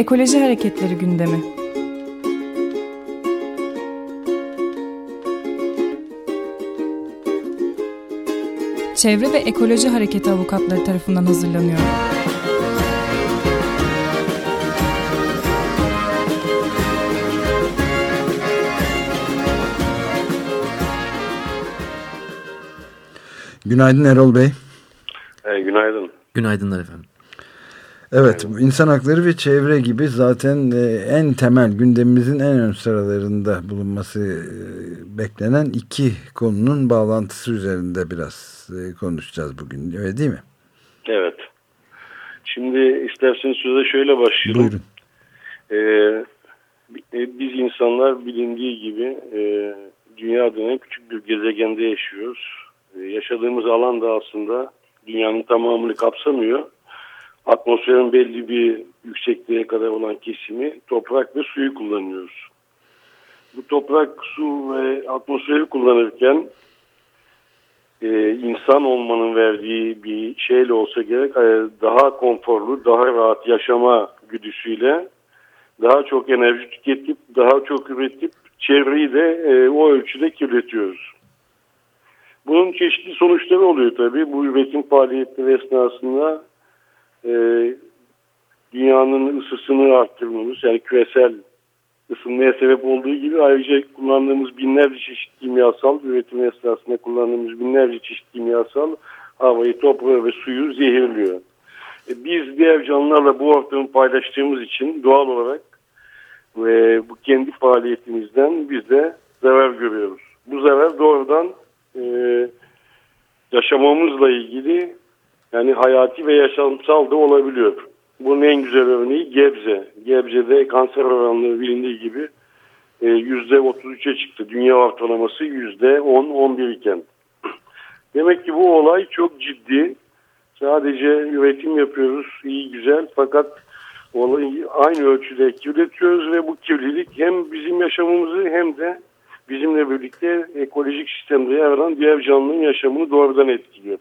Ekoloji Hareketleri gündemi. Çevre ve Ekoloji Hareketi avukatları tarafından hazırlanıyor. Günaydın Erol Bey. E, günaydın. Günaydınlar efendim. Evet, insan hakları ve çevre gibi zaten e, en temel gündemimizin en ön sıralarında bulunması e, beklenen iki konunun bağlantısı üzerinde biraz e, konuşacağız bugün. Öyle değil mi? Evet. Şimdi isterseniz söze şöyle başlayalım. Buyurun. Ee, biz insanlar bilindiği gibi e, dünya denen küçük bir gezegende yaşıyoruz. E, yaşadığımız alan da aslında dünyanın tamamını kapsamıyor. Atmosferin belli bir yüksekliğe kadar olan kesimi toprak ve suyu kullanıyoruz. Bu toprak, su ve atmosferi kullanırken e, insan olmanın verdiği bir şeyle olsa gerek e, daha konforlu, daha rahat yaşama güdüsüyle daha çok enerji tüketip, daha çok üretip çevreyi de e, o ölçüde kirletiyoruz. Bunun çeşitli sonuçları oluyor tabii. Bu üretim faaliyetleri esnasında e, dünyanın ısısını arttırmamız yani küresel ısınmaya sebep olduğu gibi ayrıca kullandığımız binlerce çeşit kimyasal üretim esnasında kullandığımız binlerce çeşit kimyasal havayı, toprağı ve suyu zehirliyor. E, biz diğer canlılarla bu ortamı paylaştığımız için doğal olarak ve bu kendi faaliyetimizden biz de zarar görüyoruz. Bu zarar doğrudan e, yaşamamızla ilgili yani hayati ve yaşamsal da olabiliyor. Bunun en güzel örneği Gebze. Gebze'de kanser oranları bilindiği gibi %33'e çıktı. Dünya ortalaması %10-11 iken. Demek ki bu olay çok ciddi. Sadece üretim yapıyoruz iyi güzel fakat olayı aynı ölçüde kirletiyoruz ve bu kirlilik hem bizim yaşamımızı hem de bizimle birlikte ekolojik sistemde yer alan diğer canlının yaşamını doğrudan etkiliyor.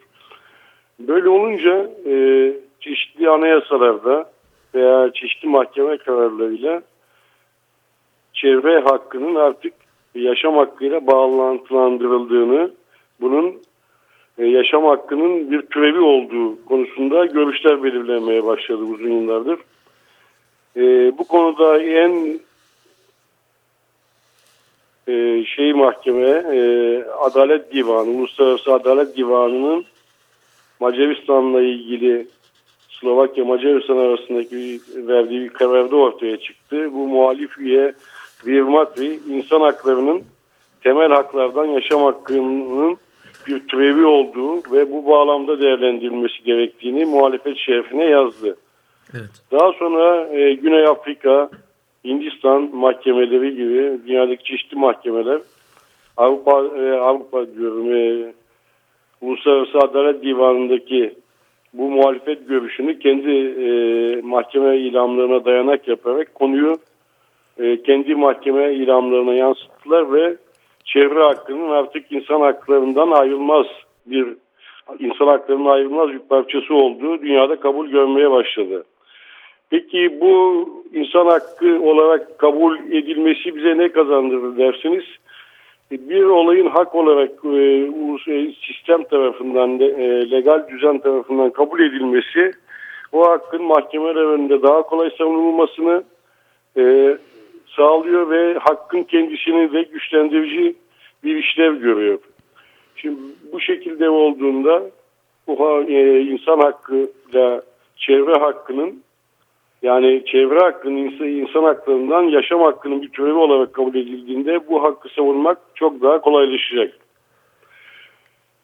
Böyle olunca e, çeşitli anayasalarda veya çeşitli mahkeme kararlarıyla çevre hakkının artık yaşam hakkıyla bağlantılandırıldığını, bunun e, yaşam hakkının bir türevi olduğu konusunda görüşler belirlenmeye başladı uzun yıllardır. E, bu konuda en e, şey mahkeme, e, Adalet Divanı, Uluslararası Adalet Divanı'nın Macaristan'la ilgili Slovakya Macaristan arasındaki verdiği bir kararda ortaya çıktı. Bu muhalif üye Virmatri insan haklarının temel haklardan yaşam hakkının bir türevi olduğu ve bu bağlamda değerlendirilmesi gerektiğini muhalefet şerefine yazdı. Evet. Daha sonra e, Güney Afrika, Hindistan mahkemeleri gibi dünyadaki çeşitli mahkemeler Avrupa e, Avrupa diyorum e, Uluslararası Adalet Divanı'ndaki bu muhalefet görüşünü kendi e, mahkeme ilamlarına dayanak yaparak konuyu e, kendi mahkeme ilamlarına yansıttılar ve çevre hakkının artık insan haklarından ayrılmaz bir insan haklarının ayrılmaz bir parçası olduğu dünyada kabul görmeye başladı. Peki bu insan hakkı olarak kabul edilmesi bize ne kazandırır dersiniz? Bir olayın hak olarak e, e, sistem tarafından, e, legal düzen tarafından kabul edilmesi o hakkın mahkemeler önünde daha kolay savunulmasını e, sağlıyor ve hakkın kendisini de güçlendirici bir işlev görüyor. Şimdi bu şekilde olduğunda bu e, insan hakkıyla çevre hakkının yani çevre hakkının insan haklarından yaşam hakkının bir türevi olarak kabul edildiğinde bu hakkı savunmak çok daha kolaylaşacak.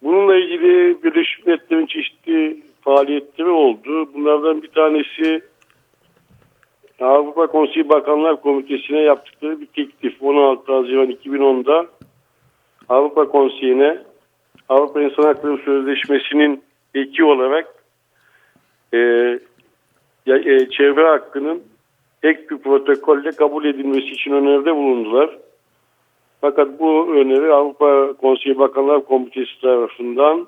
Bununla ilgili Birleşmiş Milletler'in çeşitli faaliyetleri oldu. Bunlardan bir tanesi Avrupa Konseyi Bakanlar Komitesi'ne yaptıkları bir teklif 16 Haziran 2010'da Avrupa Konseyi'ne Avrupa İnsan Hakları Sözleşmesi'nin eki olarak e, çevre hakkının tek bir protokolle kabul edilmesi için öneride bulundular. Fakat bu öneri Avrupa Konseyi Bakanlar Komitesi tarafından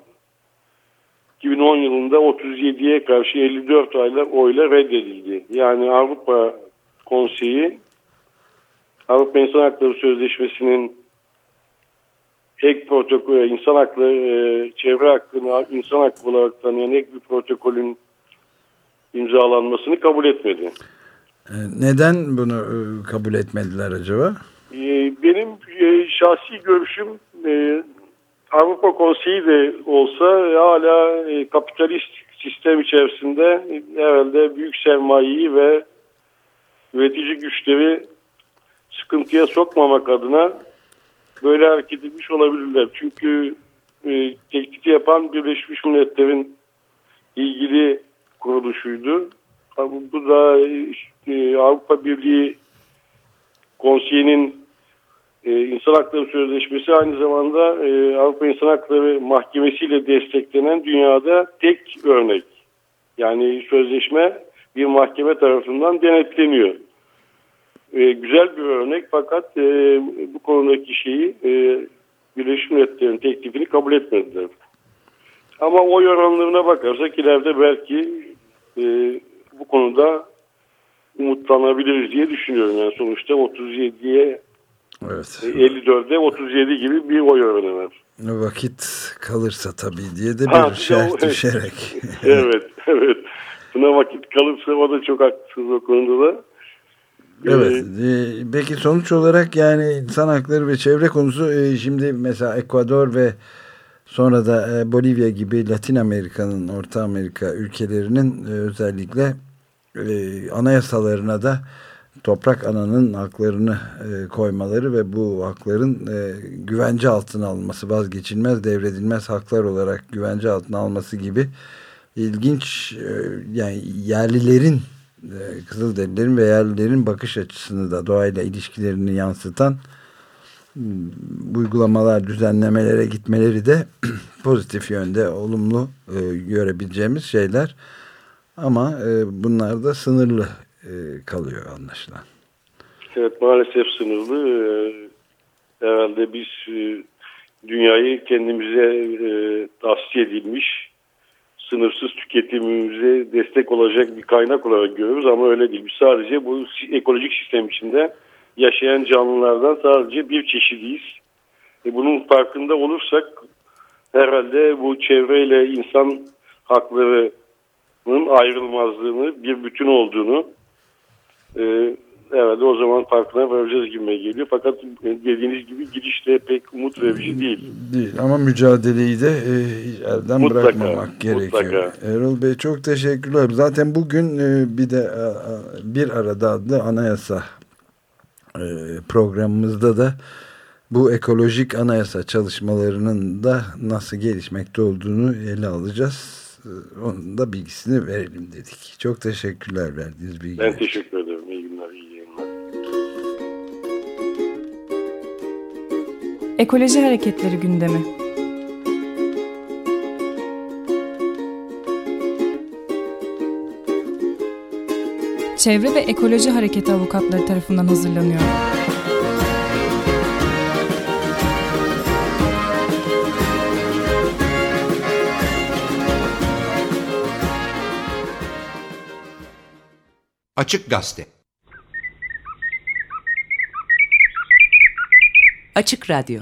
2010 yılında 37'ye karşı 54 aylar oyla reddedildi. Yani Avrupa Konseyi Avrupa İnsan Hakları Sözleşmesi'nin ek protokolü, insan hakları, e, çevre hakkını insan hakkı olarak tanıyan ek bir protokolün imzalanmasını kabul etmedi. E, neden bunu e, kabul etmediler acaba? Benim şahsi görüşüm Avrupa Konseyi de olsa hala kapitalist sistem içerisinde herhalde büyük sermayeyi ve üretici güçleri sıkıntıya sokmamak adına böyle hareket etmiş olabilirler. Çünkü e, tekliti yapan Birleşmiş Milletler'in ilgili kuruluşuydu. Bu da e, Avrupa Birliği Konseyi'nin e, İnsan Hakları Sözleşmesi aynı zamanda e, Avrupa İnsan Hakları Mahkemesi ile desteklenen dünyada tek örnek. Yani sözleşme bir mahkeme tarafından denetleniyor e, güzel bir örnek fakat bu konudaki şeyi e, Birleşmiş Milletler'in teklifini kabul etmediler. Ama oy oranlarına bakarsak ileride belki e, bu konuda umutlanabiliriz diye düşünüyorum. Yani sonuçta 37'ye evet. 54'e 37 gibi bir oy oranı var. Vakit kalırsa tabii diye de bir ha, şerh düşerek. evet, evet. Buna vakit kalırsa o da çok haklısınız o konuda da. Evet. Ee, peki sonuç olarak yani insan hakları ve çevre konusu e, şimdi mesela Ekvador ve sonra da e, Bolivya gibi Latin Amerika'nın, Orta Amerika ülkelerinin e, özellikle anayasalarına da toprak ananın haklarını koymaları ve bu hakların güvence altına alınması, vazgeçilmez, devredilmez haklar olarak güvence altına alması gibi ilginç yani yerlilerin e, Kızılderililerin ve yerlilerin bakış açısını da doğayla ilişkilerini yansıtan uygulamalar, düzenlemelere gitmeleri de pozitif yönde olumlu e, görebileceğimiz şeyler. Ama e, bunlar da sınırlı e, kalıyor anlaşılan. Evet maalesef sınırlı. E, herhalde biz e, dünyayı kendimize e, tavsiye edilmiş sınırsız tüketimimize destek olacak bir kaynak olarak görüyoruz ama öyle değil. Biz sadece bu ekolojik sistem içinde yaşayan canlılardan sadece bir çeşidiyiz. E bunun farkında olursak herhalde bu çevreyle insan haklarının ayrılmazlığını, bir bütün olduğunu e, herhalde o zaman farkına varacağız gibi geliyor. Fakat dediğiniz gibi girişte pek umut verici değil. Değil ama mücadeleyi de e, elden mutlaka, bırakmamak gerekiyor. Mutlaka. Erol Bey çok teşekkürler. Zaten bugün e, bir de bir arada adlı anayasa e, programımızda da bu ekolojik anayasa çalışmalarının da nasıl gelişmekte olduğunu ele alacağız. E, onun da bilgisini verelim dedik. Çok teşekkürler verdiğiniz bilgiler. Ben teşekkür ederim. Ekoloji Hareketleri gündemi. Çevre ve Ekoloji Hareketi avukatları tarafından hazırlanıyor. Açık Gazete Açık Radyo